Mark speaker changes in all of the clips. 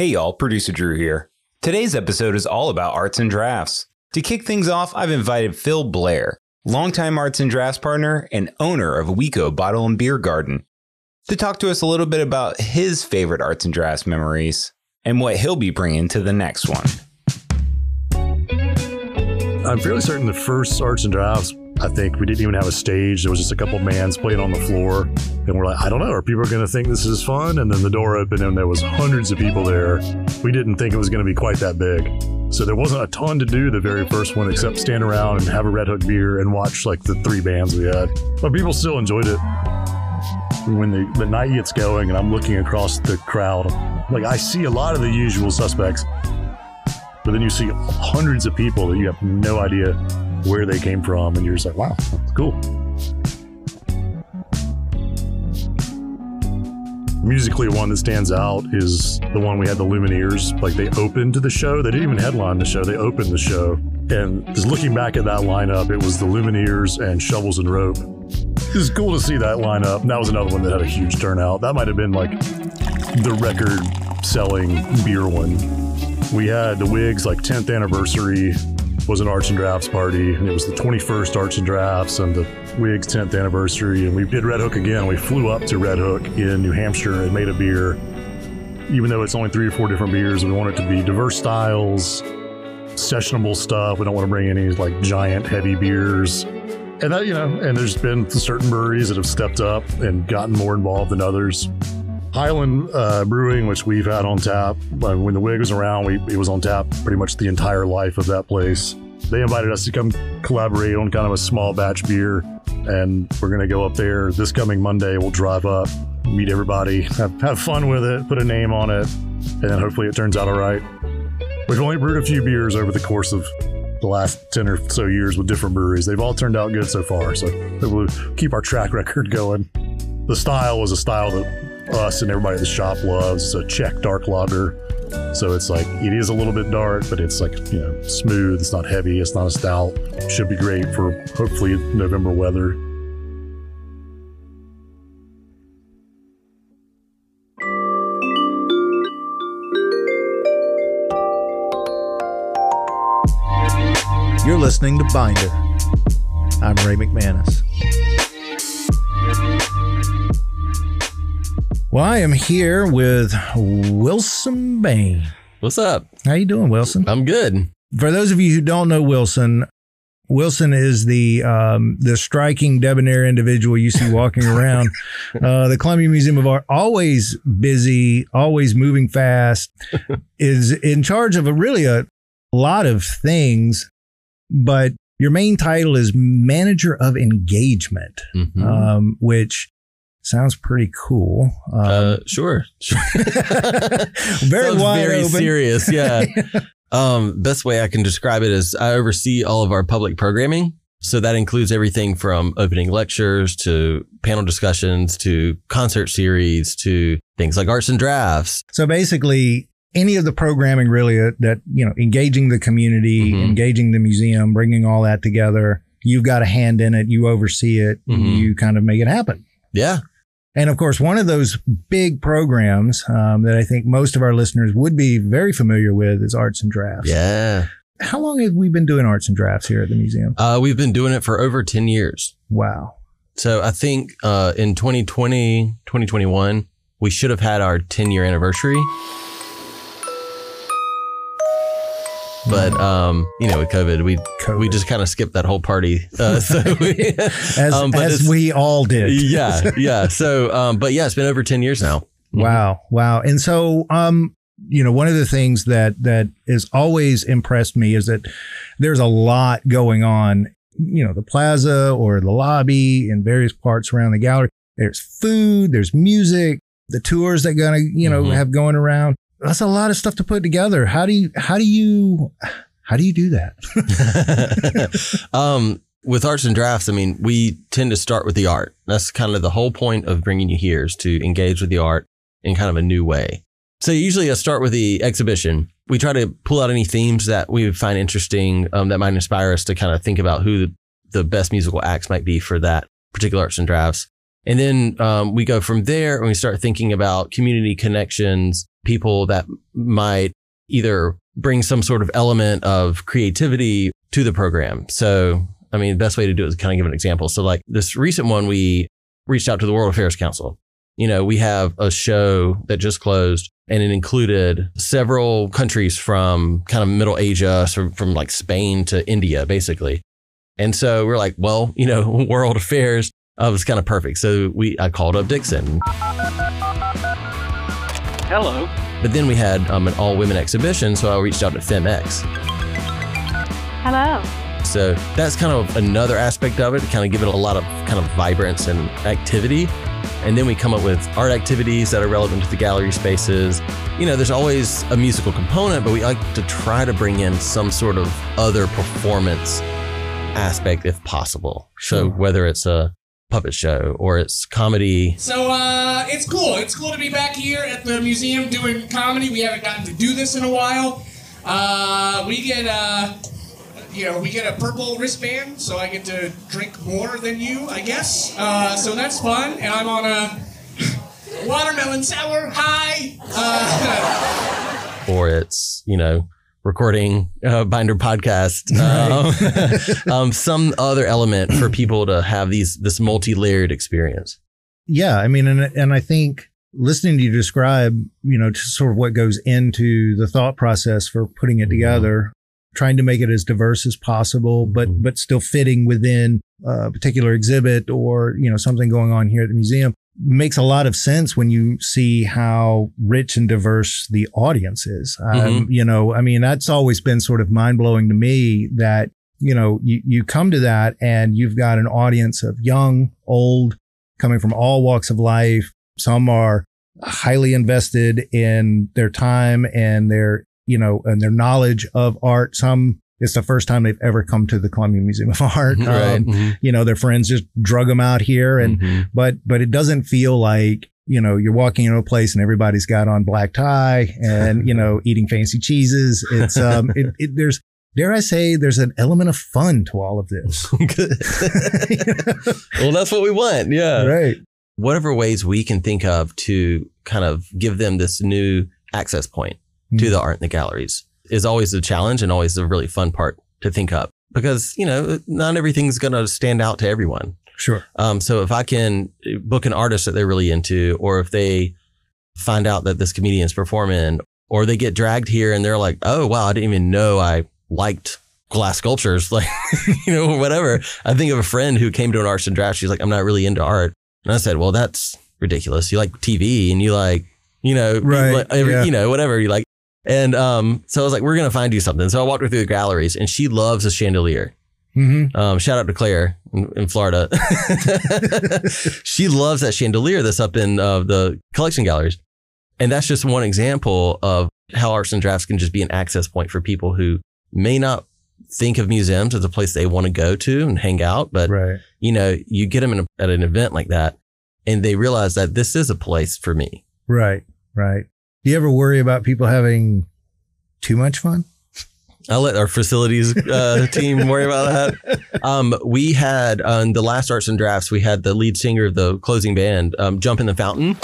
Speaker 1: Hey y'all, producer Drew here. Today's episode is all about arts and draughts. To kick things off, I've invited Phil Blair, longtime arts and draughts partner and owner of WECO Bottle and Beer Garden, to talk to us a little bit about his favorite arts and draughts memories and what he'll be bringing to the next one.
Speaker 2: I'm fairly certain the first arts and draughts, I think we didn't even have a stage. There was just a couple bands playing on the floor. And we're like, I don't know, are people going to think this is fun? And then the door opened and there was hundreds of people there. We didn't think it was going to be quite that big. So there wasn't a ton to do the very first one except stand around and have a Redhook beer and watch like the three bands we had. But people still enjoyed it. When the, the night gets going and I'm looking across the crowd, like I see a lot of the usual suspects but then you see hundreds of people that you have no idea where they came from, and you're just like, wow, that's cool. Musically, one that stands out is the one we had the Lumineers. Like they opened the show. They didn't even headline the show. They opened the show. And just looking back at that lineup, it was the Lumineers and Shovels and Rope. It was cool to see that lineup. That was another one that had a huge turnout. That might have been like the record selling beer one we had the Whig's like 10th anniversary was an arts and draughts party, and it was the 21st arts and draughts and the Whig's 10th anniversary, and we did Redhook again. We flew up to Redhook in New Hampshire and made a beer. Even though it's only three or four different beers, we want it to be diverse styles, sessionable stuff. We don't want to bring any like giant heavy beers. And that, you know, and there's been certain breweries that have stepped up and gotten more involved than others. Highland uh, Brewing, which we've had on tap. Uh, when the Whig was around, we, it was on tap pretty much the entire life of that place. They invited us to come collaborate on kind of a small batch beer, and we're going to go up there this coming Monday. We'll drive up, meet everybody, have, have fun with it, put a name on it, and then hopefully it turns out all right. We've only brewed a few beers over the course of the last 10 or so years with different breweries. They've all turned out good so far, so we'll keep our track record going. The style was a style that us and everybody at the shop loves. It's a Czech dark lager. So it's like it is a little bit dark, but it's like you know smooth. It's not heavy. It's not a stout. Should be great for hopefully November weather.
Speaker 3: You're listening to Binder. I'm Ray McManus. Well, I am here with Wilson Bame.
Speaker 4: What's up?
Speaker 3: How you doing, Wilson?
Speaker 4: I'm good.
Speaker 3: For those of you who don't know Wilson, Wilson is the um, the striking debonair individual you see walking around uh, the Columbia Museum of Art. Always busy, always moving fast. is in charge of a really a lot of things, but your main title is manager of engagement,
Speaker 4: Mhm.
Speaker 3: um, which sounds pretty cool. Um,
Speaker 4: uh, sure.
Speaker 3: very wide
Speaker 4: very
Speaker 3: open.
Speaker 4: serious. Yeah. um, best way I can describe it is I oversee all of our public programming. So that includes everything from opening lectures to panel discussions to concert series to things like arts and draughts.
Speaker 3: So basically, any of the programming really uh, that, you know, engaging the community,
Speaker 4: Mhm.
Speaker 3: engaging the museum, bringing all that together, you've got a hand in it, you oversee it,
Speaker 4: Mhm.
Speaker 3: you kind of make it happen.
Speaker 4: Yeah.
Speaker 3: And of course, one of those big programs um, that I think most of our listeners would be very familiar with is Arts and Draughts.
Speaker 4: Yeah.
Speaker 3: How long have we been doing Arts and Draughts here at the museum?
Speaker 4: Uh, we've been doing it for over 10 years.
Speaker 3: Wow.
Speaker 4: So I think uh, in 2020, 2021, we should have had our 10 year anniversary. But um, you know, with COVID, we
Speaker 3: COVID.
Speaker 4: we just kind of skipped that whole party. Uh, so we,
Speaker 3: As,
Speaker 4: um,
Speaker 3: as we all did.
Speaker 4: yeah, yeah. So, um, but yeah, it's been over 10 years now.
Speaker 3: Wow, wow. And so, um, you know, one of the things that that has always impressed me is that there's a lot going on. You know, the plaza or the lobby in various parts around the gallery. There's food, there's music, the tours that gonna you know
Speaker 4: Mhm.
Speaker 3: have going around. That's a lot of stuff to put together. How do you how do you how do you do that?
Speaker 4: um, with arts and draughts, I mean, we tend to start with the art. That's kind of the whole point of bringing you here is to engage with the art in kind of a new way. So usually I start with the exhibition. We try to pull out any themes that we find interesting um, that might inspire us to kind of think about who the best musical acts might be for that particular arts and draughts. And then um, we go from there and we start thinking about community connections, people that might either bring some sort of element of creativity to the program. So, I mean, the best way to do it is kind of give an example. So, like this recent one, we reached out to the World Affairs Council. You know, we have a show that just closed and it included several countries from kind of Middle Asia, so from like Spain to India, basically. And so we're like, well, you know, World Affairs uh, it was kind of perfect. So we I called up Dixon.
Speaker 5: Hello.
Speaker 4: But then we had um, an all women exhibition, so I reached out to FemX.
Speaker 5: Hello.
Speaker 4: So that's kind of another aspect of it, kind of give it a lot of kind of vibrance and activity. And then we come up with art activities that are relevant to the gallery spaces. You know, there's always a musical component, but we like to try to bring in some sort of other performance aspect if possible. So whether it's a puppet show or it's comedy.
Speaker 6: So uh, it's cool. It's cool to be back here at the museum doing comedy. We haven't gotten to do this in a while. Uh, we get uh, you know, we get a purple wristband, so I get to drink more than you, I guess. Uh, so that's fun. And I'm on a watermelon sour high. Uh,
Speaker 4: or it's, you know, recording uh, Binder podcast, um, um, some other element for people to have these this multi layered experience.
Speaker 3: Yeah, I mean, and and I think listening to you describe, you know, just sort of what goes into the thought process for putting it together, trying to make it as diverse as possible, but
Speaker 4: Mhm.
Speaker 3: but still fitting within a particular exhibit or you know something going on here at the museum makes a lot of sense when you see how rich and diverse the audience is. Um, you know, I mean, that's always been sort of mind blowing to me that you know you you come to that and you've got an audience of young, old, coming from all walks of life. Some are highly invested in their time and their you know, and their knowledge of art. Some it's the first time they've ever come to the Columbia Museum of Art.
Speaker 4: Right.
Speaker 3: Um,
Speaker 4: Mhm.
Speaker 3: you know, their friends just drug them out here, and
Speaker 4: Mhm.
Speaker 3: but but it doesn't feel like you know you're walking into a place and everybody's got on black tie and you know eating fancy cheeses. It's um, it, it, there's dare I say there's an element of fun to all of this.
Speaker 4: well, that's what we want. Yeah.
Speaker 3: right.
Speaker 4: Whatever ways we can think of to kind of give them this new access point to
Speaker 3: Mhm.
Speaker 4: the art in the galleries is always a challenge and always a really fun part to think up because, you know, not everything's going to stand out to everyone.
Speaker 3: Sure.
Speaker 4: Um, so if I can book an artist that they're really into, or if they find out that this comedian's performing, or they get dragged here and they're like, oh, wow, I didn't even know I liked glass sculptures, like, you know, whatever. I think of a friend who came to an arts and draught. She's like, I'm not really into art. And I said, well, that's ridiculous. You like TV and you like, you know, you
Speaker 3: Right,
Speaker 4: like every-
Speaker 3: yeah.
Speaker 4: you know, whatever you like. And um, so I was like, we're going to find you something. So I walked her through the galleries and she loves a chandelier.
Speaker 3: hmm
Speaker 4: Um, shout out to Claire in, in Florida. she loves that chandelier that's up in uh, the collection galleries. And that's just one example of how arts and draughts can just be an access point for people who may not think of museums as a place they want to go to and hang out. But,
Speaker 3: Right.
Speaker 4: you know, you get them in a, at an event like that and they realize that this is a place for me.
Speaker 3: Right. Right. Do you ever worry about people having too much fun?
Speaker 4: I'll let our facilities uh, team worry about that. Um, we had on the last arts and draughts, we had the lead singer of the closing band um, jump in the fountain.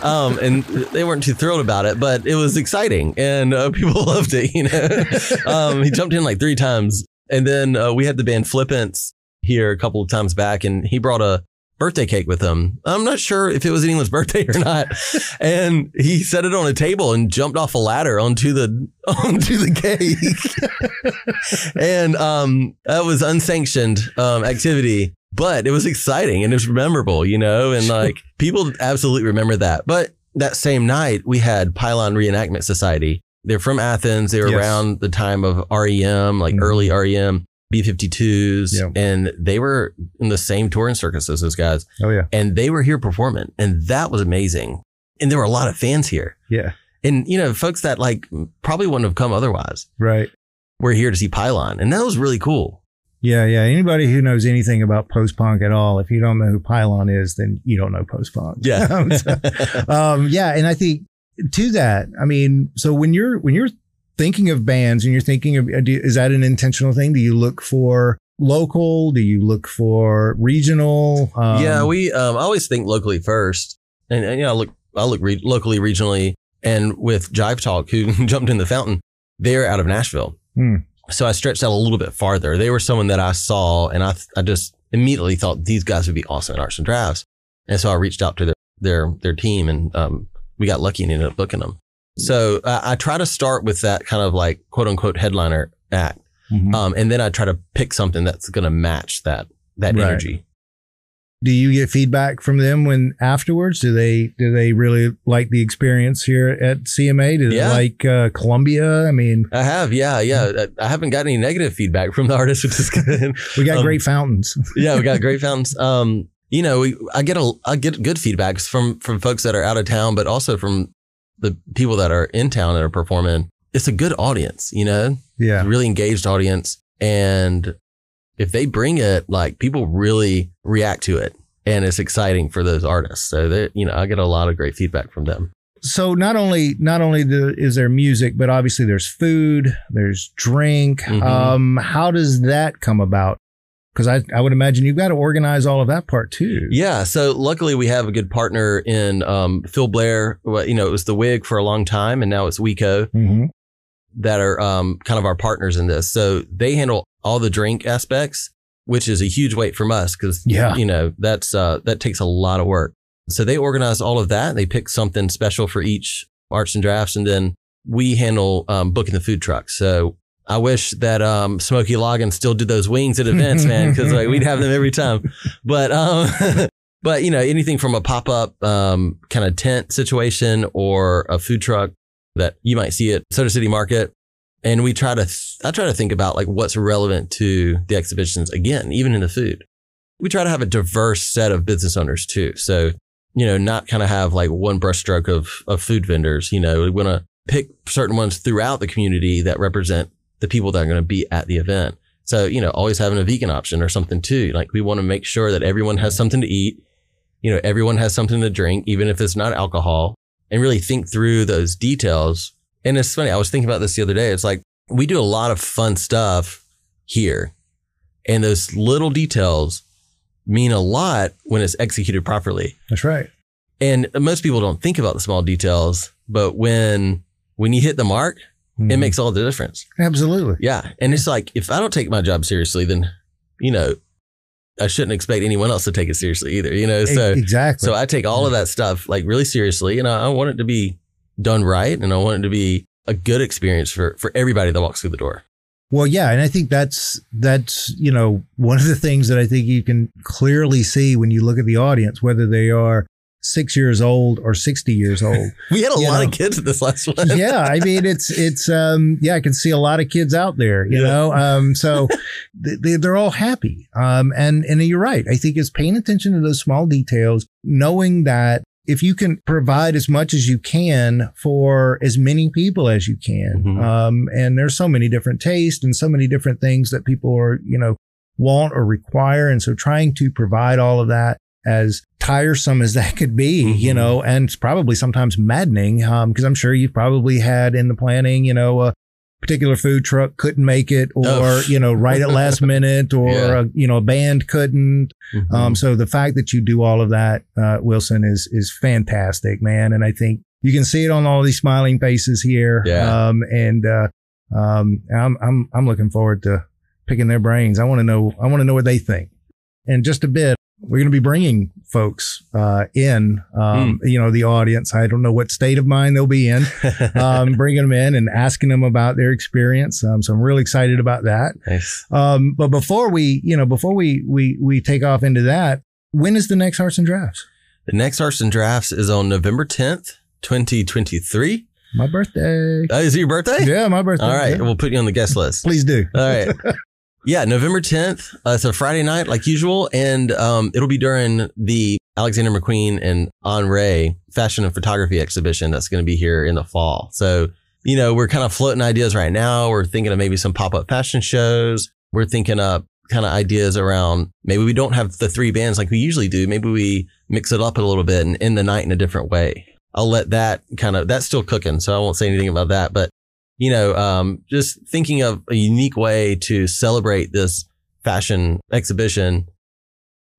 Speaker 4: um, and they weren't too thrilled about it, but it was exciting and uh, people loved it. You know, um, he jumped in like three times, and then uh, we had the band Flippants here a couple of times back, and he brought a birthday cake with him. I'm not sure if it was anyone's birthday or not, and he set it on a table and jumped off a ladder onto the onto the cake, and um, that was unsanctioned um, activity. But it was exciting and it was memorable, you know, and like people absolutely remember that. But that same night, we had Pylon Reenactment Society. They're from Athens. They were
Speaker 3: Yes.
Speaker 4: around the time of REM, like
Speaker 3: Mhm.
Speaker 4: early REM, B 52s,
Speaker 3: Yeah.
Speaker 4: and they were in the same touring circus as those guys.
Speaker 3: Oh yeah.
Speaker 4: And they were here performing, and that was amazing. And there were a lot of fans here.
Speaker 3: Yeah.
Speaker 4: And, you know, folks that like probably wouldn't have come otherwise
Speaker 3: Right.
Speaker 4: We're here to see Pylon. And that was really cool.
Speaker 3: Yeah, yeah. Anybody who knows anything about post punk at all, if you don't know who Pylon is, then you don't know post punk.
Speaker 4: Yeah.
Speaker 3: um, yeah, and I think to that, I mean, so when you're when you're thinking of bands and you're thinking of, uh, is that an intentional thing? Do you look for local? Do you look for regional? Um,
Speaker 4: yeah, we um, I always think locally first, and, and you know, I look I look re- locally, regionally, and with Jive Talk, who jumped in the fountain, they're out of Nashville.
Speaker 3: Hmm.
Speaker 4: So I stretched out a little bit farther. They were someone that I saw, and I I just immediately thought these guys would be awesome at Arts and Draughts, and so I reached out to their their their team, and um, we got lucky and ended up booking them. So I, I try to start with that kind of like quote unquote headliner act,
Speaker 3: Mhm.
Speaker 4: um, and then I try to pick something that's going to match that that
Speaker 3: Right.
Speaker 4: energy.
Speaker 3: do you get feedback from them when afterwards? Do they do they really like the experience here at CMA? Do they
Speaker 4: Yeah.
Speaker 3: like uh, Columbia? I mean,
Speaker 4: I have, yeah, yeah. I I haven't got any negative feedback from the artists, which is good.
Speaker 3: we got
Speaker 4: Um,
Speaker 3: great fountains.
Speaker 4: yeah, we got great fountains. Um, you know, we, I get a I get good feedbacks from from folks that are out of town, but also from the people that are in town that are performing. It's a good audience, you know,
Speaker 3: Yeah.
Speaker 4: a really engaged audience, and if they bring it, like people really react to it, and it's exciting for those artists. So that you know, I get a lot of great feedback from them.
Speaker 3: So not only not only do, is there music, but obviously there's food, there's drink.
Speaker 4: Mhm.
Speaker 3: Um, how does that come about? Because I, I would imagine you've got to organize all of that part too.
Speaker 4: Yeah. So luckily we have a good partner in um, Phil Blair. You know, it was the Whig for a long time, and now it's WECO.
Speaker 3: hmm
Speaker 4: that are um, kind of our partners in this. So they handle all the drink aspects, which is a huge weight from us because
Speaker 3: Yeah.
Speaker 4: you know that's uh, that takes a lot of work. So they organize all of that. They pick something special for each arts and draughts, and then we handle um, booking the food trucks. So I wish that um, Smokey Loggins still did those wings at events, man, because like we'd have them every time. But um, but you know anything from a pop up um, kind of tent situation or a food truck that you might see at Soda City Market. And we try to, I try to think about like what's relevant to the exhibitions again, even in the food. We try to have a diverse set of business owners too. So, you know, not kind of have like one brushstroke of, of food vendors. You know, we want to pick certain ones throughout the community that represent the people that are going to be at the event. So, you know, always having a vegan option or something too. Like we want to make sure that everyone has something to eat. You know, everyone has something to drink, even if it's not alcohol and really think through those details. And it's funny, I was thinking about this the other day. It's like we do a lot of fun stuff here, and those little details mean a lot when it's executed properly.
Speaker 3: That's right.
Speaker 4: And most people don't think about the small details, but when when you hit the mark, it
Speaker 3: Mhm.
Speaker 4: makes all the difference.
Speaker 3: absolutely.
Speaker 4: Yeah. And it's like if I don't take my job seriously, then you know, I shouldn't expect anyone else to take it seriously either. You know, so
Speaker 3: exactly.
Speaker 4: so I take all of that stuff like really seriously, and I, I want it to be done right, and I want it to be a good experience for for everybody that walks through the door.
Speaker 3: Well, yeah, and I think that's that's you know one of the things that I think you can clearly see when you look at the audience, whether they are six years old or sixty years old.
Speaker 4: We had a lot
Speaker 3: know.
Speaker 4: of kids at this last one.
Speaker 3: yeah, I mean it's it's um yeah, I can see a lot of kids out there, you
Speaker 4: Yeah.
Speaker 3: know. Um, so they, they're all happy. Um, and and you're right. I think it's paying attention to those small details, knowing that if you can provide as much as you can for as many people as you can,
Speaker 4: Mhm.
Speaker 3: um, and there's so many different tastes and so many different things that people are, you know, want or require, and so trying to provide all of that as tiresome as that could be, you
Speaker 4: Mhm.
Speaker 3: know, and it's probably sometimes maddening, because I'm sure you've probably had in the planning, you know, a particular food truck couldn't make it, or
Speaker 4: Oh.
Speaker 3: you know, right at last minute, or
Speaker 4: Yeah.
Speaker 3: a, you know, a band couldn't.
Speaker 4: Mhm.
Speaker 3: Um, so the fact that you do all of that, uh, Wilson, is is fantastic, man, and I think you can see it on all these smiling faces here.
Speaker 4: Yeah.
Speaker 3: Um, and uh, um, I'm I'm I'm looking forward to picking their brains. I want to know I want to know what they think. And just a bit, we're going to be bringing folks uh, in, um,
Speaker 4: Hmm.
Speaker 3: you know, the audience. I don't know what state of mind they'll be in, um, bringing them in and asking them about their experience. Um, so I'm really excited about that.
Speaker 4: nice.
Speaker 3: Um, but before we, you know, before we we we take off into that, when is the next Arts and Draughts?
Speaker 4: The next Arts and Draughts is on November tenth, twenty twenty three.
Speaker 3: My birthday.
Speaker 4: Uh, is it your birthday?
Speaker 3: Yeah, my birthday.
Speaker 4: All right,
Speaker 3: Yeah.
Speaker 4: we'll put you on the guest list.
Speaker 3: Please do.
Speaker 4: All right. Yeah, November 10th. Uh, it's a Friday night, like usual, and um, it'll be during the Alexander McQueen and Henri Fashion and Photography exhibition that's going to be here in the fall. So, you know, we're kind of floating ideas right now. We're thinking of maybe some pop up fashion shows. We're thinking of kind of ideas around maybe we don't have the three bands like we usually do. Maybe we mix it up a little bit and end the night in a different way. I'll let that kind of, that's still cooking. So I won't say anything about that. But you know, um, just thinking of a unique way to celebrate this fashion exhibition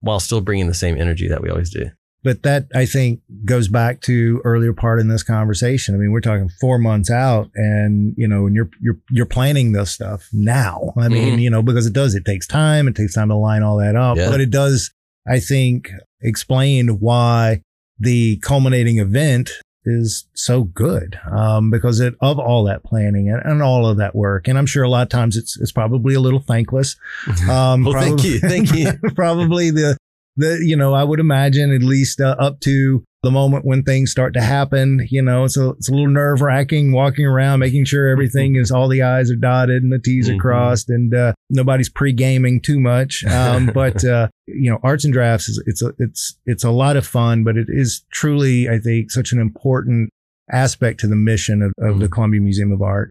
Speaker 4: while still bringing the same energy that we always do.
Speaker 3: But that I think goes back to earlier part in this conversation. I mean, we're talking four months out, and you know, and you're you're you're planning this stuff now. I mean,
Speaker 4: Mhm.
Speaker 3: you know, because it does. It takes time. It takes time to line all that up.
Speaker 4: Yeah.
Speaker 3: But it does. I think explain why the culminating event is so good um, because it, of all that planning and, and all of that work. And I'm sure a lot of times it's it's probably a little thankless. Um,
Speaker 4: Well, thank you. Thank you.
Speaker 3: probably the the you know I would imagine at least uh, up to the moment when things start to happen. You know, it's a it's a little nerve wracking walking around, making sure everything is all the I's are dotted and the T's are
Speaker 4: Mhm.
Speaker 3: crossed, and uh, nobody's pre gaming too much. Um, but uh, you know, arts and draughts is it's a it's it's a lot of fun, but it is truly I think such an important aspect to the mission of, of the
Speaker 4: Mhm.
Speaker 3: Columbia Museum of Art.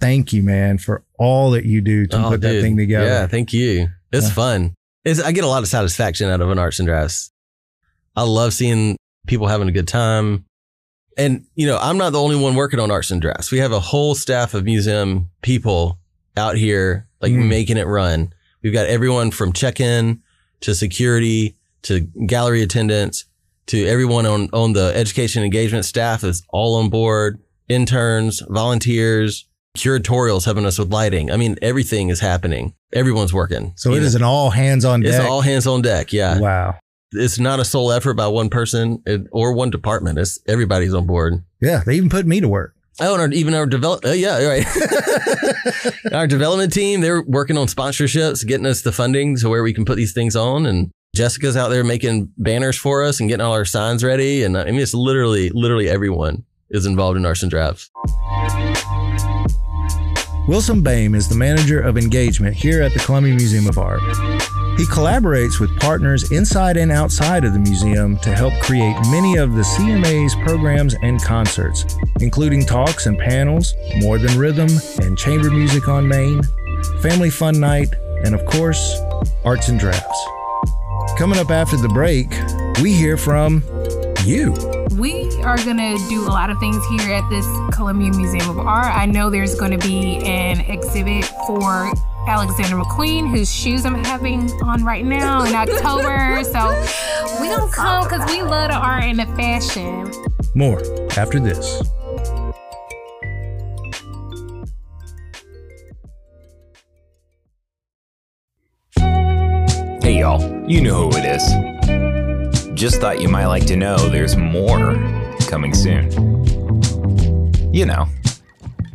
Speaker 3: Thank you, man, for all that you do to
Speaker 4: Oh,
Speaker 3: put that thing together.
Speaker 4: Yeah, thank you. It's
Speaker 3: Yeah.
Speaker 4: fun. It's, I get a lot of satisfaction out of an arts and draughts. I love seeing people having a good time. And, you know, I'm not the only one working on arts and draughts. We have a whole staff of museum people out here, like
Speaker 3: Mm.
Speaker 4: making it run. We've got everyone from check in to security to gallery attendants to everyone on, on the education engagement staff is all on board, interns, volunteers, curatorials helping us with lighting. I mean, everything is happening. Everyone's working.
Speaker 3: So it
Speaker 4: know,
Speaker 3: is an all hands on deck.
Speaker 4: It's all hands on deck. Yeah.
Speaker 3: Wow.
Speaker 4: It's not a sole effort by one person or one department. It's everybody's on board.
Speaker 3: Yeah, they even put me to work.
Speaker 4: Oh, and our, even our develop, uh, yeah, right. our development team, they're working on sponsorships, getting us the funding to where we can put these things on. And Jessica's out there making banners for us and getting all our signs ready. And I mean, it's literally, literally everyone is involved in arts and draughts.
Speaker 3: Wilson Bame is the manager of engagement here at the Columbia Museum of Art. He collaborates with partners inside and outside of the museum to help create many of the CMA's programs and concerts, including talks and panels, More Than Rhythm and Chamber Music on Main, Family Fun Night, and of course, Arts and Draughts. Coming up after the break, we hear from you.
Speaker 7: We are gonna do a lot of things here at this Columbia Museum of Art. I know there's gonna be an exhibit for Alexander McQueen, whose shoes I'm having on right now in October. So we don't come because we love the art and the fashion.
Speaker 3: More after this.
Speaker 1: Hey y'all, you know who it is. Just thought you might like to know there's more coming soon. You know,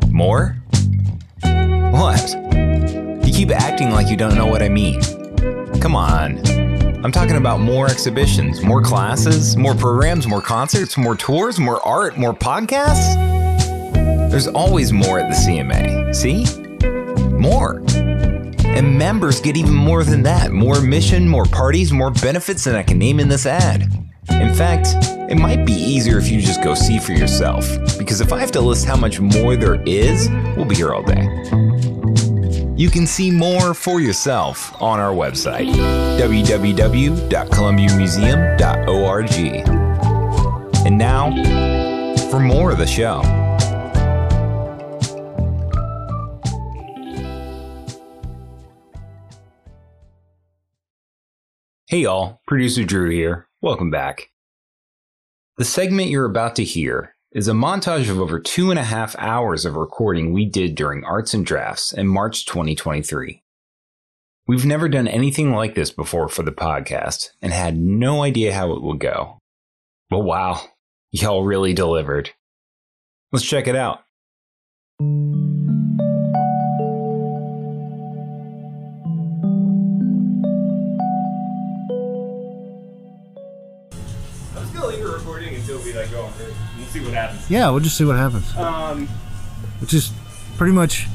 Speaker 1: more? What? You keep acting like you don't know what I mean. Come on. I'm talking about more exhibitions, more classes, more programs, more concerts, more tours, more art, more podcasts. There's always more at the CMA. See? More. And members get even more than that more mission, more parties, more benefits than I can name in this ad. In fact, it might be easier if you just go see for yourself. Because if I have to list how much more there is, we'll be here all day. You can see more for yourself on our website, www.columbiamuseum.org. And now, for more of the show. Hey y'all, producer Drew here. Welcome back. The segment you're about to hear is a montage of over two and a half hours of recording we did during Arts and Draughts in March 2023. We've never done anything like this before for the podcast and had no idea how it would go. But wow, y'all really delivered. Let's check it out.
Speaker 8: What happens.
Speaker 3: Yeah, we'll just see what happens.
Speaker 8: Um,
Speaker 3: which is pretty much,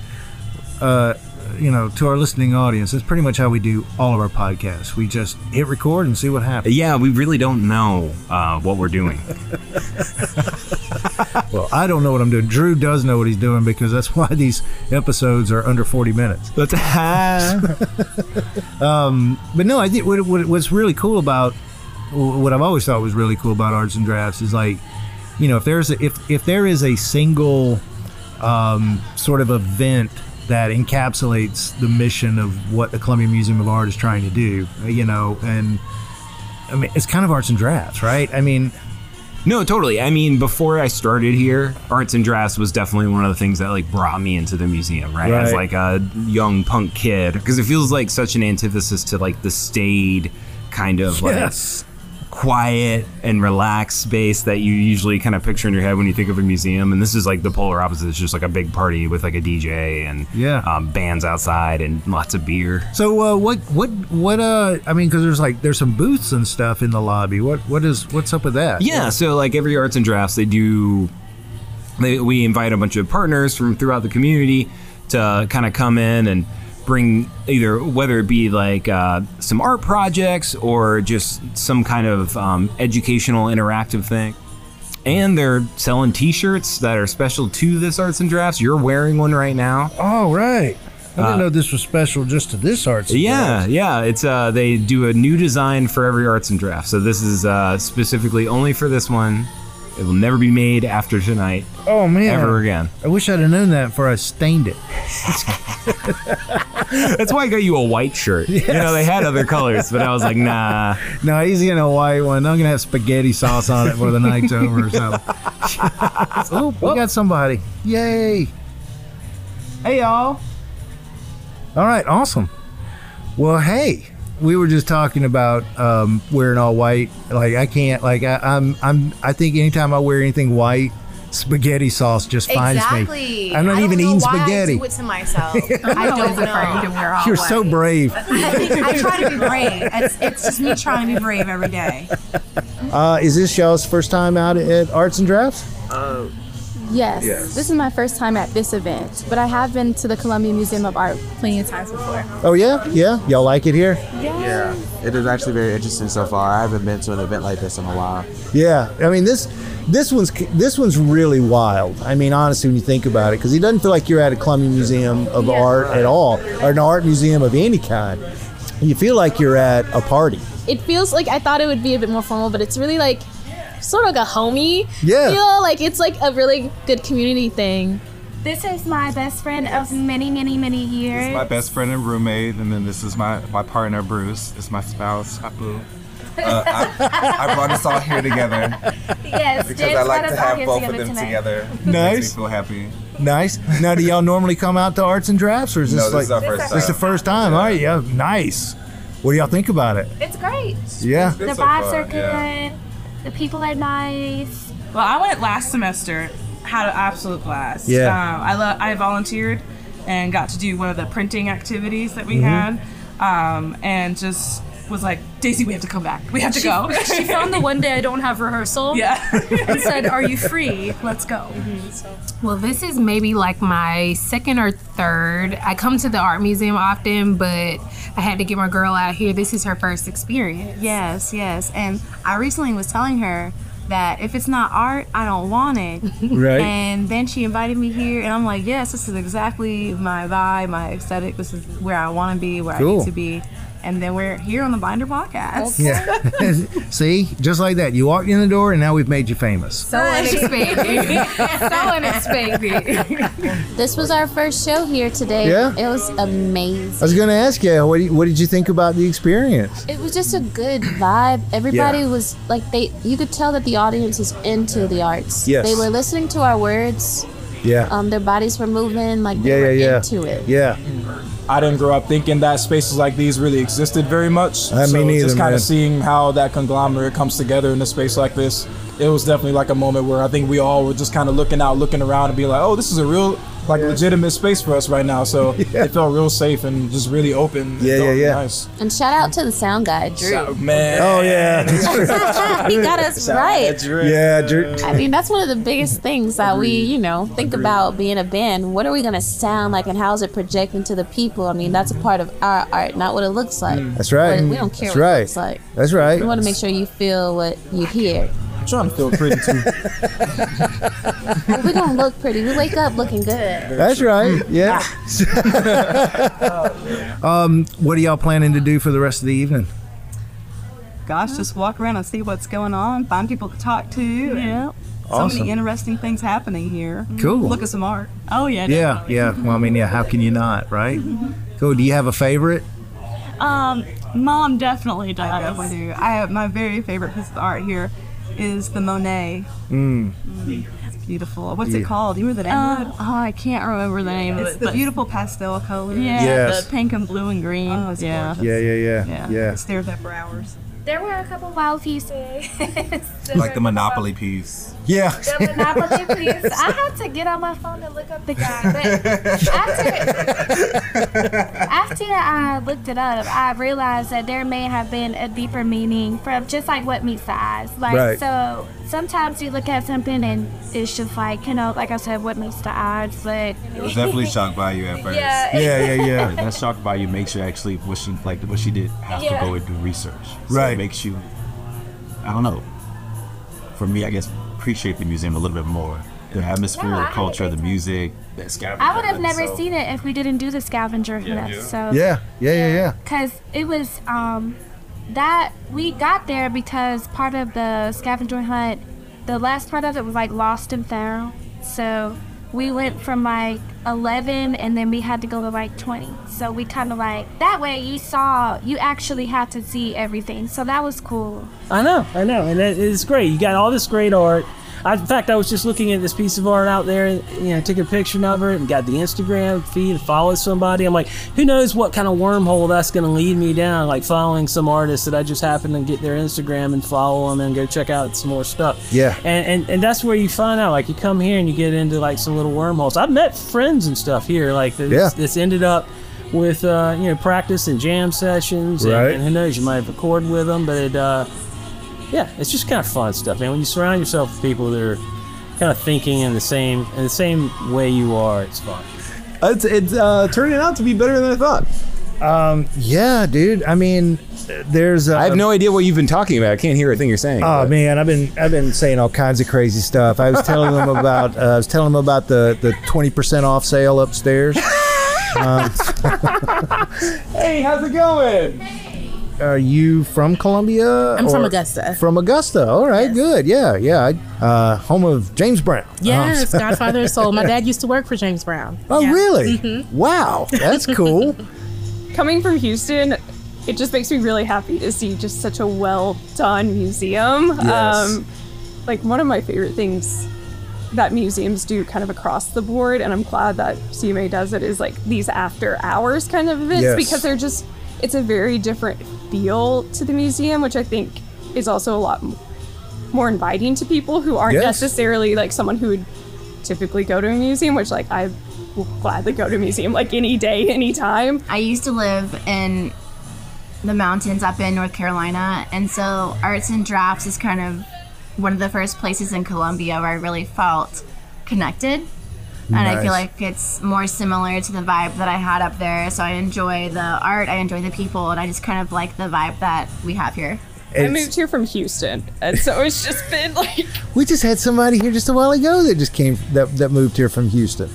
Speaker 3: uh, you know, to our listening audience, that's pretty much how we do all of our podcasts. We just hit record and see what happens.
Speaker 9: Yeah, we really don't know uh, what we're doing.
Speaker 3: Well, I don't know what I'm doing. Drew does know what he's doing because that's why these episodes are under 40 minutes.
Speaker 9: That's
Speaker 3: Um, but no, I think what, what, what's really cool about what I've always thought was really cool about arts and draughts is like, you know, if there's a, if if there is a single um, sort of event that encapsulates the mission of what the Columbia Museum of Art is trying to do. You know, and I mean, it's kind of arts and draughts, right? I mean,
Speaker 1: No, totally. I mean, before I started here, arts and draughts was definitely one of the things that like brought me into the museum, right? As like a young punk kid, because it feels like such an antithesis to like the staid kind of like
Speaker 3: yes.
Speaker 1: Quiet and relaxed space that you usually kind of picture in your head when you think of a museum. And this is like the polar opposite. It's just like a big party with like a DJ and
Speaker 3: Yeah.
Speaker 1: um, bands outside and lots of beer.
Speaker 3: So uh, what what what uh I mean because there's like there's some booths and stuff in the lobby. What what is what's up with that?
Speaker 1: Yeah, so like every arts and draughts, they do. They, we invite a bunch of partners from throughout the community to kind of come in and bring either whether it be like uh, some art projects or just some kind of um, educational interactive thing. And they're selling T-shirts that are special to this arts and draughts. You're wearing one right now.
Speaker 3: Oh right. I didn't
Speaker 1: Uh,
Speaker 3: know this was special just to this arts. and
Speaker 1: Yeah,
Speaker 3: crafts.
Speaker 1: yeah. It's uh, they do a new design for every arts and draught. So this is uh, specifically only for this one. It will never be made after tonight
Speaker 3: Oh man.
Speaker 1: ever again.
Speaker 3: I wish I'd have known that before I stained it.
Speaker 1: That's why I got you a white shirt. You know, they had other colors, but I was like, nah.
Speaker 3: No, he's getting a white one. I'm gonna have spaghetti sauce on it for the night's over or something. oh, we got somebody. Yay. Hey y'all. All right, awesome. Well, hey, we were just talking about um, wearing all white. Like I can't. Like I, I'm. I'm. I think anytime I wear anything white, spaghetti sauce just finds
Speaker 10: exactly.
Speaker 3: me. I'm not
Speaker 10: I
Speaker 3: even eating spaghetti.
Speaker 10: I do it to myself.
Speaker 7: I'm
Speaker 10: I
Speaker 7: always
Speaker 10: don't
Speaker 7: afraid to
Speaker 10: know.
Speaker 7: wear all
Speaker 3: You're
Speaker 7: white.
Speaker 3: so brave.
Speaker 10: I, think I try to be brave. It's, it's just me trying to be brave every day.
Speaker 3: Uh, is this y'all's first time out at Arts and Draughts?
Speaker 11: Yes.
Speaker 8: Yes.
Speaker 11: This is my first time at this event, but I have been to the Columbia Museum of Art plenty of times before.
Speaker 3: Oh yeah, yeah. Y'all like it here?
Speaker 8: Yeah. It is actually very interesting so far. I haven't been to an event like this in a while.
Speaker 3: Yeah, I mean this this one's this one's really wild. I mean, honestly, when you think about it, because it doesn't feel like you're at a Columbia Museum of
Speaker 11: Yeah.
Speaker 3: Art at all, or an art museum of any kind. You feel like you're at a party.
Speaker 11: It feels like I thought it would be a bit more formal, but it's really like sort of like a homey
Speaker 3: Yeah.
Speaker 11: feel. Like it's like a really good community thing.
Speaker 12: This is my best friend of many, many, many years.
Speaker 8: My best friend and roommate, and then this is my, my partner, Bruce. It's my spouse, Apu. Uh, I, I brought us all here together
Speaker 12: yes,
Speaker 8: because
Speaker 12: James
Speaker 8: I like to have both of them
Speaker 12: tonight.
Speaker 8: together.
Speaker 3: Nice.
Speaker 8: Makes me feel happy.
Speaker 3: Nice. Now, do y'all normally come out to Arts and Draughts, or is this
Speaker 8: No, this
Speaker 3: like
Speaker 8: is our first
Speaker 3: this the first time? All right, yeah, nice. What do y'all think about it?
Speaker 12: It's great.
Speaker 3: Yeah.
Speaker 12: The
Speaker 8: Good so
Speaker 12: vibes
Speaker 8: far,
Speaker 12: are good.
Speaker 8: yeah.
Speaker 12: The people are nice.
Speaker 13: Well, I went last semester, had an absolute blast.
Speaker 3: Yeah.
Speaker 13: Um, I lo- I volunteered and got to do one of the printing activities that we
Speaker 3: Mm-hmm.
Speaker 13: had, um, and just was like, Daisy, we have to come back. We have to
Speaker 12: She,
Speaker 13: go.
Speaker 12: she found the one day I don't have rehearsal
Speaker 13: yeah.
Speaker 12: and said, "Are you free? Let's go." Mm-hmm. Mm-hmm.
Speaker 7: Well, this is maybe like my second or third. I come to the art museum often, but I had to get my girl out here. This is her first experience.
Speaker 10: Yes, yes. And I recently was telling her that if it's not art, I don't want it.
Speaker 3: Right.
Speaker 10: And then she invited me here, and I'm like, yes, this is exactly my vibe, my aesthetic. This is where I want to be, where I need to be. And then we're here on the Binder Podcast.
Speaker 3: Yeah. See, just like that, you walked in the door, and now we've made you famous.
Speaker 7: So unexpected. so unexpected.
Speaker 11: This was our first show here today.
Speaker 3: Yeah?
Speaker 11: It was amazing.
Speaker 3: I was going to ask you, what, you- what did you think about the experience?
Speaker 11: It was just a good vibe. Everybody
Speaker 3: Yeah.
Speaker 11: was like they you could tell that the audience was into the arts.
Speaker 3: Yes.
Speaker 11: They were listening to our words.
Speaker 3: Yeah.
Speaker 11: Um their bodies were moving like they
Speaker 3: yeah,
Speaker 11: were
Speaker 3: yeah, yeah.
Speaker 11: into it.
Speaker 3: Yeah.
Speaker 14: I didn't grow up thinking that spaces like these really existed very much.
Speaker 3: I me
Speaker 14: so
Speaker 3: neither,
Speaker 14: just kind of seeing how that conglomerate comes together in a space like this, it was definitely like a moment where I think we all were just kind of looking out, looking around, and be like, "Oh, this is a real, like, legitimate space for us right now." So it felt real safe and just really open. It
Speaker 3: Yeah, yeah, yeah.
Speaker 14: Nice.
Speaker 11: And shout out to the sound guy, Drew.
Speaker 14: So, man.
Speaker 3: Oh, yeah.
Speaker 11: he got us right.
Speaker 3: yeah, Drew.
Speaker 11: I mean, that's one of the biggest things that we, you know, think about being a band. What are we going to sound like and how is it projecting to the people? I mean, that's a part of our art, not what it looks like.
Speaker 3: That's right.
Speaker 11: But we don't care
Speaker 3: That's
Speaker 11: what
Speaker 3: right.
Speaker 11: it looks like.
Speaker 3: That's right.
Speaker 11: We want to make sure you feel what you hear.
Speaker 14: I'm trying to feel pretty too.
Speaker 11: We're going to look pretty. We wake up looking good.
Speaker 3: That's right. Yeah. um, what are y'all planning to do for the rest of the evening?
Speaker 15: Gosh, just walk around and see what's going on, find people to talk to.
Speaker 10: Yeah.
Speaker 13: So
Speaker 3: Awesome.
Speaker 13: many interesting things happening here.
Speaker 3: Cool.
Speaker 13: Look at some art. Oh yeah.
Speaker 3: Yeah,
Speaker 13: definitely.
Speaker 3: yeah. Well, I mean, yeah. How can you not, right? Cool. Do you have a favorite?
Speaker 13: Um, mom definitely does. I do. I have my very favorite piece of art here is the Monet.
Speaker 3: Mm.
Speaker 13: It's beautiful. What's
Speaker 3: Yeah.
Speaker 13: it called? Do you remember the name
Speaker 10: Uh, oh, I can't remember the name
Speaker 13: It's
Speaker 10: it.
Speaker 13: the
Speaker 10: but-
Speaker 13: beautiful pastel color.
Speaker 10: Yeah,
Speaker 3: Yes.
Speaker 13: the pink and blue and green.
Speaker 10: Oh, it's
Speaker 13: yeah.
Speaker 3: Yeah, yeah, yeah,
Speaker 13: Yeah.
Speaker 3: yeah.
Speaker 13: Stare at that for hours.
Speaker 12: There were a couple wild pieces.
Speaker 8: Like the Monopoly piece.
Speaker 3: Yeah.
Speaker 12: The Monopoly piece. I had to get on my phone to look up the guy, but after after I looked it up, I realized that there may have been a deeper meaning from just like what meets the eyes. Like
Speaker 16: Right.
Speaker 12: so, sometimes you look at something and it's just like you know, like I said, what meets the eyes. But
Speaker 8: It was definitely shocked by you at first.
Speaker 12: Yeah. Yeah, yeah, yeah.
Speaker 17: That shocked by you makes you actually what she like what she did have
Speaker 12: Yeah.
Speaker 17: to go and do research. So
Speaker 3: Right.
Speaker 17: It makes you, I don't know. For me, I guess appreciate the museum a little bit more. The atmosphere,
Speaker 12: No,
Speaker 17: the culture, the music, the scavenger.
Speaker 12: I would have never
Speaker 17: so-
Speaker 12: seen it if we didn't do the scavenger hunt. So
Speaker 3: Yeah, yeah, yeah, yeah.
Speaker 12: Cause it was um that we got there because part of the scavenger hunt, the last part of it was like lost and found. So we went from like 11 and then we had to go to like 20. So we kind of like that way you saw you actually had to see everything. So that was cool.
Speaker 18: I know, I know, and it, it's great. You got all this great art. I, in fact, I was just looking at this piece of art out there, you know, took a picture of it and got the Instagram feed, and followed somebody. I'm like, who knows what kind of wormhole that's going to lead me down, like following some artists that I just happen to get their Instagram and follow them and go check out some more stuff.
Speaker 3: Yeah.
Speaker 18: And, and and that's where you find out, like, you come here and you get into like some little wormholes. I've met friends and stuff here, like, that's,
Speaker 3: Yeah.
Speaker 18: that's ended up with, uh, you know, practice and jam sessions. and-
Speaker 3: Right.
Speaker 18: And, who knows, you might have recorded with them, but it, uh, yeah, it's just kind of fun stuff, man. When you surround yourself with people that are kind of thinking in the same in the same way you are, it's fun.
Speaker 14: It's it's uh, turning out to be better than I thought.
Speaker 3: Um, yeah, dude. I mean, there's. I
Speaker 9: I have no idea what you've been talking about. I can't hear a thing you're saying.
Speaker 3: Oh
Speaker 9: but-
Speaker 3: man, I've been I've been saying all kinds of crazy stuff. I was telling them about uh, I was telling them about the the twenty percent off sale upstairs. Um,
Speaker 14: Hey, how's it going?
Speaker 3: Are you from Columbia?
Speaker 16: I'm from Augusta.
Speaker 3: From Augusta. All right, good. Yeah, yeah. Uh, home of James Brown.
Speaker 16: Yes,
Speaker 3: Um,
Speaker 16: Godfather of Soul. My dad used to work for James Brown.
Speaker 3: Oh,
Speaker 16: Yeah.
Speaker 3: really?
Speaker 16: Mhm.
Speaker 3: Wow, that's cool.
Speaker 19: Coming from Houston, it just makes me really happy to see just such a well done museum.
Speaker 3: Yes.
Speaker 19: Um, like one of my favorite things that museums do kind of across the board, and I'm glad that CMA does it, is like these after hours kind of events
Speaker 20: Yes.
Speaker 19: because they're just, it's a very different feel to the museum, which I think is also a lot more inviting to people who aren't
Speaker 20: Yes.
Speaker 19: necessarily like someone who would typically go to a museum, which like I will gladly go to a museum like any day, anytime.
Speaker 21: I used to live in the mountains up in North Carolina, and so Arts and Draughts is kind of one of the first places in Columbia where I really felt connected. And I feel like it's more similar to the vibe that I had up there. So I enjoy the art, I enjoy the people, and I just kind of like the vibe that we have here.
Speaker 19: I moved here from Houston, and so it's just been like
Speaker 3: We just had somebody here just a while ago that just came that that moved here from Houston.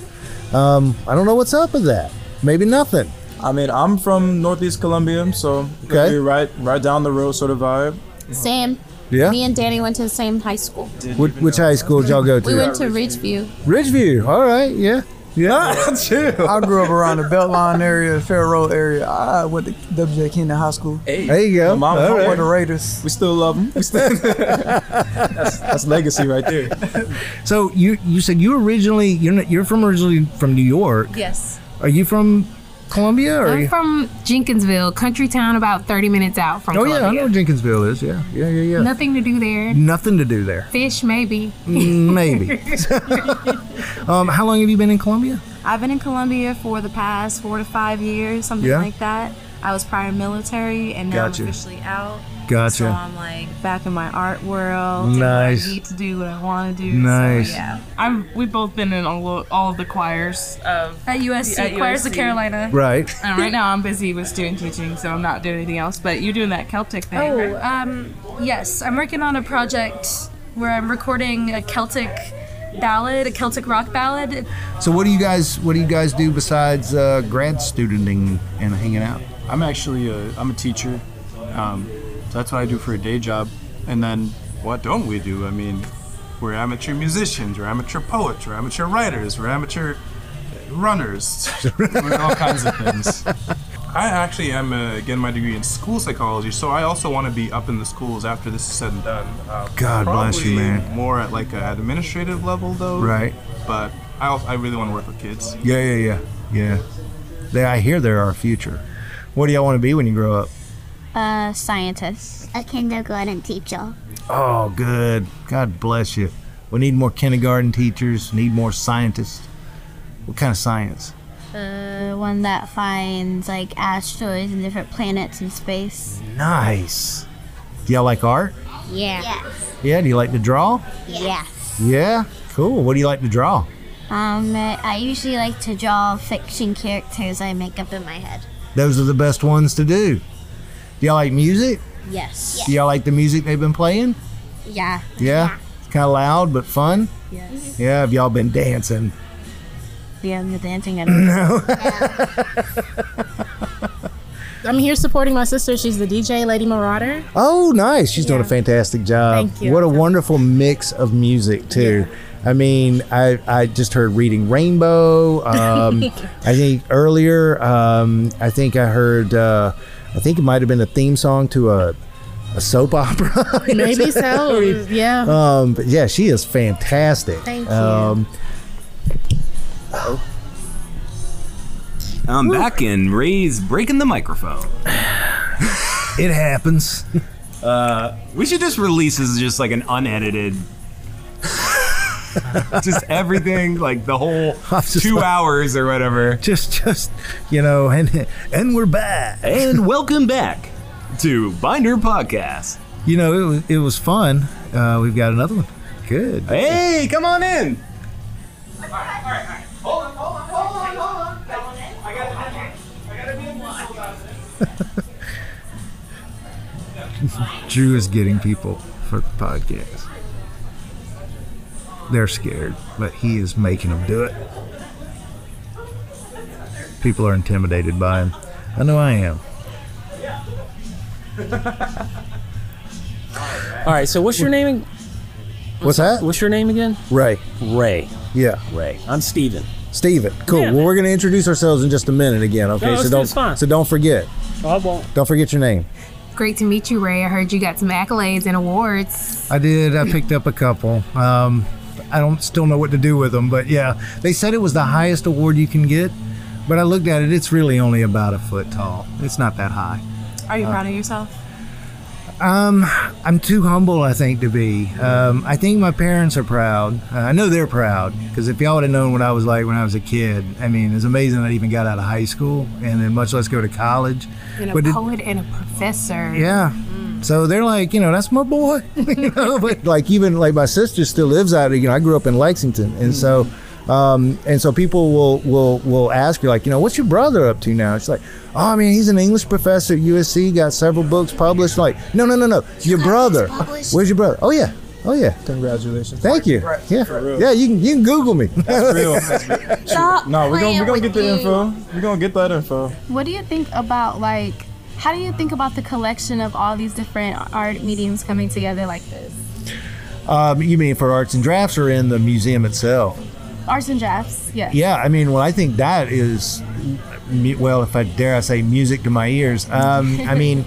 Speaker 3: Um, I don't know what's up with that. Maybe nothing.
Speaker 14: I mean, I'm from Northeast Columbia, so
Speaker 3: Okay.
Speaker 14: okay. right right down the road sort of vibe.
Speaker 11: Same.
Speaker 3: Yeah?
Speaker 11: Me and Danny went to the same high school.
Speaker 3: Which, which high school did y'all go to?
Speaker 11: We went to Ridgeview.
Speaker 3: Ridgeview. All right. Yeah. Yeah.
Speaker 22: I grew up around the Beltline area, Fair Road area. I went to WJ Keenan High School.
Speaker 3: There you go.
Speaker 14: My mom
Speaker 3: All
Speaker 14: went
Speaker 3: right.
Speaker 14: to Raiders. We still love them. We still that's, that's legacy right there.
Speaker 3: So you you said you originally you're not, you're from originally from New York.
Speaker 7: Yes.
Speaker 3: Are you from Columbia or?
Speaker 7: I'm from Jenkinsville, country town about 30 minutes out from
Speaker 3: oh yeah, I know where Jenkinsville is. Yeah, yeah, yeah, yeah.
Speaker 7: Nothing to do there.
Speaker 3: Nothing to do there.
Speaker 7: Fish, maybe.
Speaker 3: Mm, Maybe. um, how long have you been in Columbia?
Speaker 10: I've been in Columbia for the past four to five years, something
Speaker 3: Yeah.
Speaker 10: like that. I was prior military, and now
Speaker 3: Gotcha.
Speaker 10: I'm officially out.
Speaker 3: Gotcha.
Speaker 10: So I'm like back in my art world. and
Speaker 3: Nice.
Speaker 10: I need to do what I want to do.
Speaker 3: Nice.
Speaker 10: So, yeah.
Speaker 13: I'm. We've both been in all, all of the choirs of
Speaker 10: At USC,
Speaker 13: at
Speaker 10: Choirs of Carolina.
Speaker 3: Right.
Speaker 13: And right now I'm busy with student teaching, so I'm not doing anything else. But you're doing that Celtic thing.
Speaker 10: Oh,
Speaker 13: right?
Speaker 10: um, yes. I'm working on a project where I'm recording a Celtic ballad, a Celtic rock ballad.
Speaker 3: So what do you guys what do you guys do besides uh, grad studenting and hanging out?
Speaker 17: I'm actually a, I'm a teacher. Um, so that's what I do for a day job. And then what don't we do? I mean,
Speaker 20: We're amateur musicians, we're amateur poets, we're amateur writers, we're amateur runners, we're all kinds of things. I actually am uh, getting my degree in school psychology, so I also want to be up in the schools after this is said and done. Uh,
Speaker 3: God bless you, man.
Speaker 20: More at like an administrative level, though.
Speaker 3: Right.
Speaker 20: But I, also, I really want to work with kids.
Speaker 3: Yeah, yeah, yeah, yeah. They, I hear they're our future. What do y'all want to be when you grow up?
Speaker 23: A scientist. A kindergarten teacher.
Speaker 3: Oh, good. God bless you. We need more kindergarten teachers. Need more scientists. What kind of science?
Speaker 23: Uh, one that finds like asteroids and different planets in space.
Speaker 3: Nice. Do y'all like art?
Speaker 23: Yeah. Yes.
Speaker 3: Yeah. Do you like to draw?
Speaker 23: Yes.
Speaker 3: Yeah. Cool. What do you like to draw?
Speaker 23: Um, I usually like to draw fiction characters I make up in my head.
Speaker 3: Those are the best ones to do. Do y'all like music?
Speaker 23: Yes.
Speaker 3: Do y'all like the music they've been playing?
Speaker 23: Yeah.
Speaker 3: Yeah. It's kind of loud but fun.
Speaker 23: Yes.
Speaker 3: Yeah. Have y'all been dancing?
Speaker 23: Yeah, I'm dancing at
Speaker 3: No.
Speaker 16: I'm here supporting my sister. She's the DJ, Lady Marauder.
Speaker 3: Oh, nice. She's doing a fantastic job.
Speaker 16: Thank you.
Speaker 3: What a wonderful mix of music, too. I mean, I, I just heard Reading Rainbow. Um, I think earlier, um, I think I heard, uh, I think it might have been a theme song to a, a soap opera.
Speaker 16: Maybe so. Yeah.
Speaker 3: Um, but yeah, she is fantastic.
Speaker 16: Thank you.
Speaker 3: Um,
Speaker 9: I'm back and Ray's breaking the microphone.
Speaker 3: it happens.
Speaker 9: Uh, we should just release this as just like an unedited. just everything, like the whole two hours or whatever.
Speaker 3: Just, just you know, and and we're back.
Speaker 9: And welcome back to Binder Podcast.
Speaker 3: You know, it was it was fun. Uh, we've got another one. Good.
Speaker 9: Hey, come on in.
Speaker 1: All right, all right, all right. Hold on, hold on, hold on, hold on. I gotta, I gotta be in
Speaker 3: Drew is getting people for the podcast. They're scared, but he is making them do it. People are intimidated by him. I know I am.
Speaker 18: All right. So what's your name?
Speaker 3: What's that?
Speaker 18: What's your name again?
Speaker 3: Ray.
Speaker 18: Ray.
Speaker 3: Yeah.
Speaker 18: Ray. I'm Steven.
Speaker 3: Steven. Cool.
Speaker 18: Yeah.
Speaker 3: well, we're going to introduce ourselves in just a minute again, okay?
Speaker 18: No,
Speaker 3: so don't
Speaker 18: fine.
Speaker 3: so don't forget.
Speaker 18: I won't.
Speaker 3: Don't forget your name.
Speaker 7: Great to meet you, Ray. I heard you got some accolades and awards.
Speaker 3: I did. I picked up a couple. Um, I don't still know what to do with them, but yeah, they said it was the highest award you can get. But I looked at it; it's really only about a foot tall. It's not that high.
Speaker 13: Are you
Speaker 3: Uh,
Speaker 13: proud of yourself?
Speaker 3: Um, I'm too humble, I think, to be. Um, I think my parents are proud. Uh, I know they're proud because if y'all would have known what I was like when I was a kid, I mean, it's amazing I even got out of high school and then much less go to college.
Speaker 7: And a
Speaker 3: But it-
Speaker 7: poet and a professor.
Speaker 3: Yeah. So they're like, you know, that's my boy. you know, but like even like my sister still lives out of, you know, I grew up in Lexington. And so um and so people will will will ask you like, you know, what's your brother up to now? It's like, oh I mean, he's an English professor at USC, got several books published. Like, no, no, no, no. Your brother. Where's your brother? Oh yeah. Oh yeah.
Speaker 14: Congratulations.
Speaker 3: Thank you. Yeah. Yeah, you can you can Google me.
Speaker 14: That's real.
Speaker 23: Stop
Speaker 14: No, we're gonna we're gonna get the
Speaker 23: with
Speaker 14: info. We're gonna get that info.
Speaker 13: What do you think about like? How do you think about the collection of all these different art mediums coming together like this?
Speaker 3: um, you mean for arts and draughts or in the museum itself?
Speaker 13: Arts and draughts, yeah.
Speaker 3: Yeah, I mean, well, I think that is, well, if I dare I say, music to my ears. Um, I mean,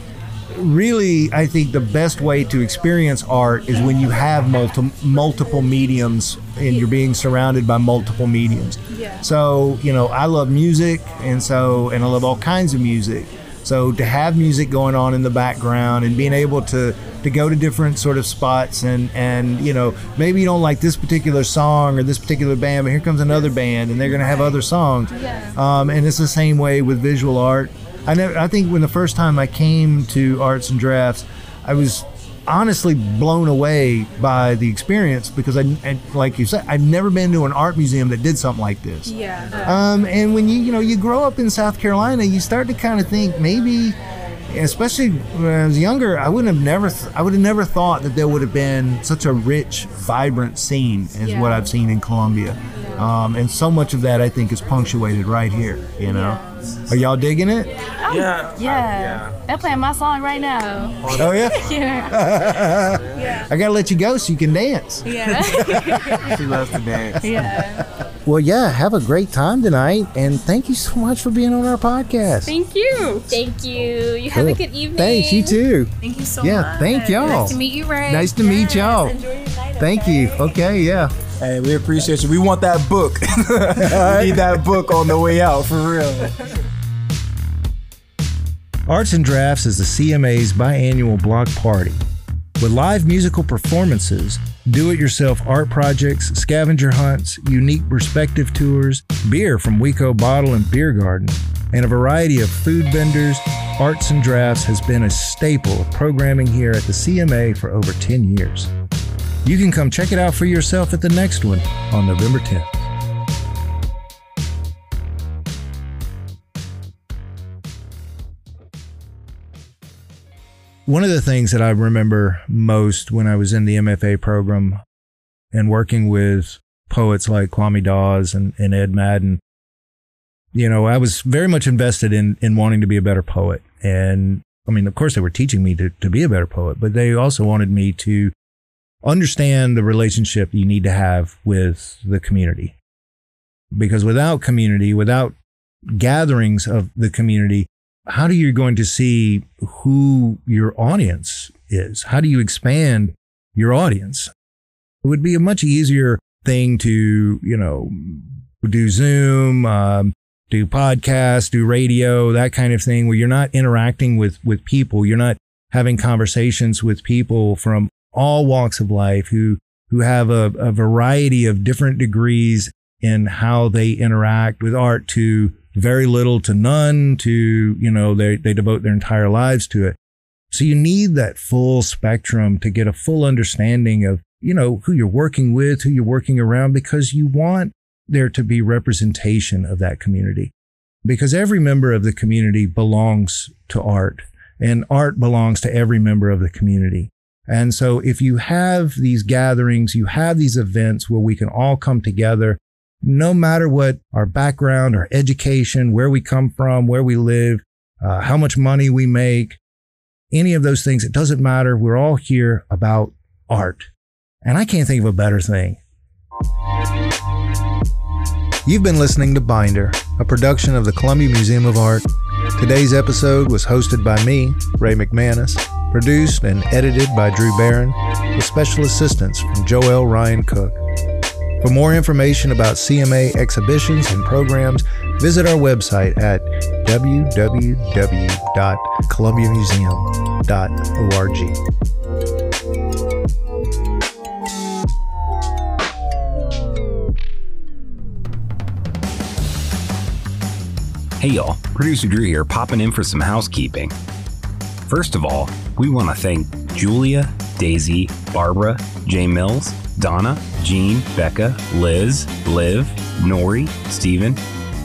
Speaker 3: really, I think the best way to experience art is when you have multi- multiple mediums and you're being surrounded by multiple mediums.
Speaker 24: Yeah.
Speaker 3: So, you know, I love music, and so, and I love all kinds of music. So to have music going on in the background and being able to to go to different sort of spots and and you know maybe you don't like this particular song or this particular band, but here comes another band and they're going to have other songs. Um, and it's the same way with visual art. I never, I think when the first time I came to Arts and Draughts, I was honestly blown away by the experience because I, and like you said, I've never been to an art museum that did something like this.
Speaker 13: Yeah.
Speaker 3: Um, and when you you know you grow up in South Carolina, you start to kind of think maybe especially when I was younger, I wouldn't have never, th- I would have never thought that there would have been such a rich, vibrant scene as
Speaker 12: Yeah.
Speaker 3: what I've seen in Columbia. Um, and so much of that I think is punctuated right here. You know, are y'all digging it?
Speaker 12: Yeah. Yeah. They're playing my song right now.
Speaker 3: Oh yeah.
Speaker 12: yeah.
Speaker 3: I gotta let you go so you can dance.
Speaker 12: Yeah.
Speaker 3: she loves to dance.
Speaker 12: Yeah.
Speaker 3: Well, yeah. Have a great time tonight, and thank you so much for being on our podcast.
Speaker 16: Thank you.
Speaker 11: Thank you. You have a good evening.
Speaker 3: Thanks. You too.
Speaker 11: Thank you so
Speaker 3: yeah.
Speaker 11: much.
Speaker 3: Yeah, thank y'all.
Speaker 11: Nice to meet you, Ray.
Speaker 3: Nice to meet y'all. Thank you. Okay. Yeah.
Speaker 14: Hey, we appreciate you. We want that book. we need that book on the way out for real.
Speaker 3: Arts and Draughts is the CMA's biannual block party. With live musical performances, do it yourself art projects, scavenger hunts, unique perspective tours, beer from WECO Bottle and Beer Garden, and a variety of food vendors, Arts and Draughts has been a staple of programming here at the CMA for over 10 years. You can come check it out for yourself at the next one on November 10th. One of the things that I remember most when I was in the MFA program and working with poets like Kwame Dawes and, and Ed Madden, you know, I was very much invested in, in wanting to be a better poet. And I mean, of course, they were teaching me to, to be a better poet, but they also wanted me to understand the relationship you need to have with the community. Because without community, without gatherings of the community, how do you going to see who your audience is? How do you expand your audience? It would be a much easier thing to, you know, do Zoom, um, do podcasts, do radio, that kind of thing, where you're not interacting with with people. You're not having conversations with people from all walks of life who who have a, a variety of different degrees in how they interact with art to very little to none to you know they they devote their entire lives to it. So you need that full spectrum to get a full understanding of you know who you're working with who you're working around because you want there to be representation of that community. Because every member of the community belongs to art and art belongs to every member of the community. And so if you have these gatherings you have these events where we can all come together no matter what our background, our education, where we come from, where we live, uh, how much money we make, any of those things, it doesn't matter. We're all here about art. And I can't think of a better thing. You've been listening to Binder, a production of the Columbia Museum of Art. Today's episode was hosted by me, Ray McManus, produced and edited by Drew Barron, with special assistance from Joel Ryan Cook. For more information about CMA exhibitions and programs, visit our website at www.columbiamuseum.org.
Speaker 1: Hey y'all, producer Drew here, popping in for some housekeeping. First of all, we want to thank Julia, Daisy, Barbara, Jay Mills, Donna, Jean, Becca, Liz, Liv, Nori, Stephen,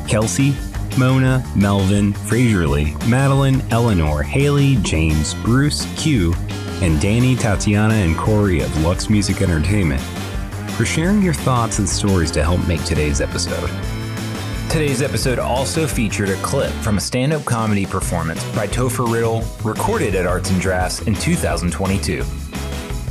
Speaker 1: Kelsey, Mona, Melvin, Fraser Lee, Madeline, Eleanor, Haley, James, Bruce, Q, and Danny, Tatiana, and Corey of Lux Music Entertainment for sharing your thoughts and stories to help make today's episode.
Speaker 25: Today's episode also featured a clip from a stand up comedy performance by Topher Riddle recorded at Arts and Draughts in 2022.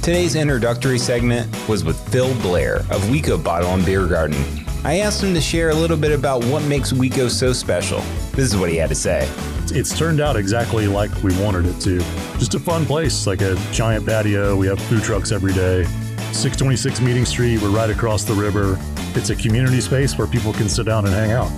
Speaker 1: Today's introductory segment was with Phil Blair of WECO Bottle and Beer Garden. I asked him to share a little bit about what makes WECO so special. This is what he had to say.
Speaker 26: It's turned out exactly like we wanted it to. Just a fun place, like a giant patio. We have food trucks every day. 626 Meeting Street, we're right across the river. It's a community space where people can sit down and hang out.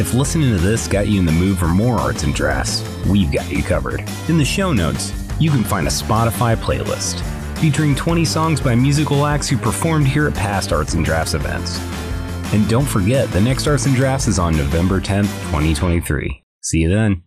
Speaker 1: If listening to this got you in the mood for more arts and draughts, we've got you covered. In the show notes, you can find a Spotify playlist featuring 20 songs by musical acts who performed here at past Arts and Draughts events. And don't forget, the next Arts and Draughts is on November 10th, 2023. See you then.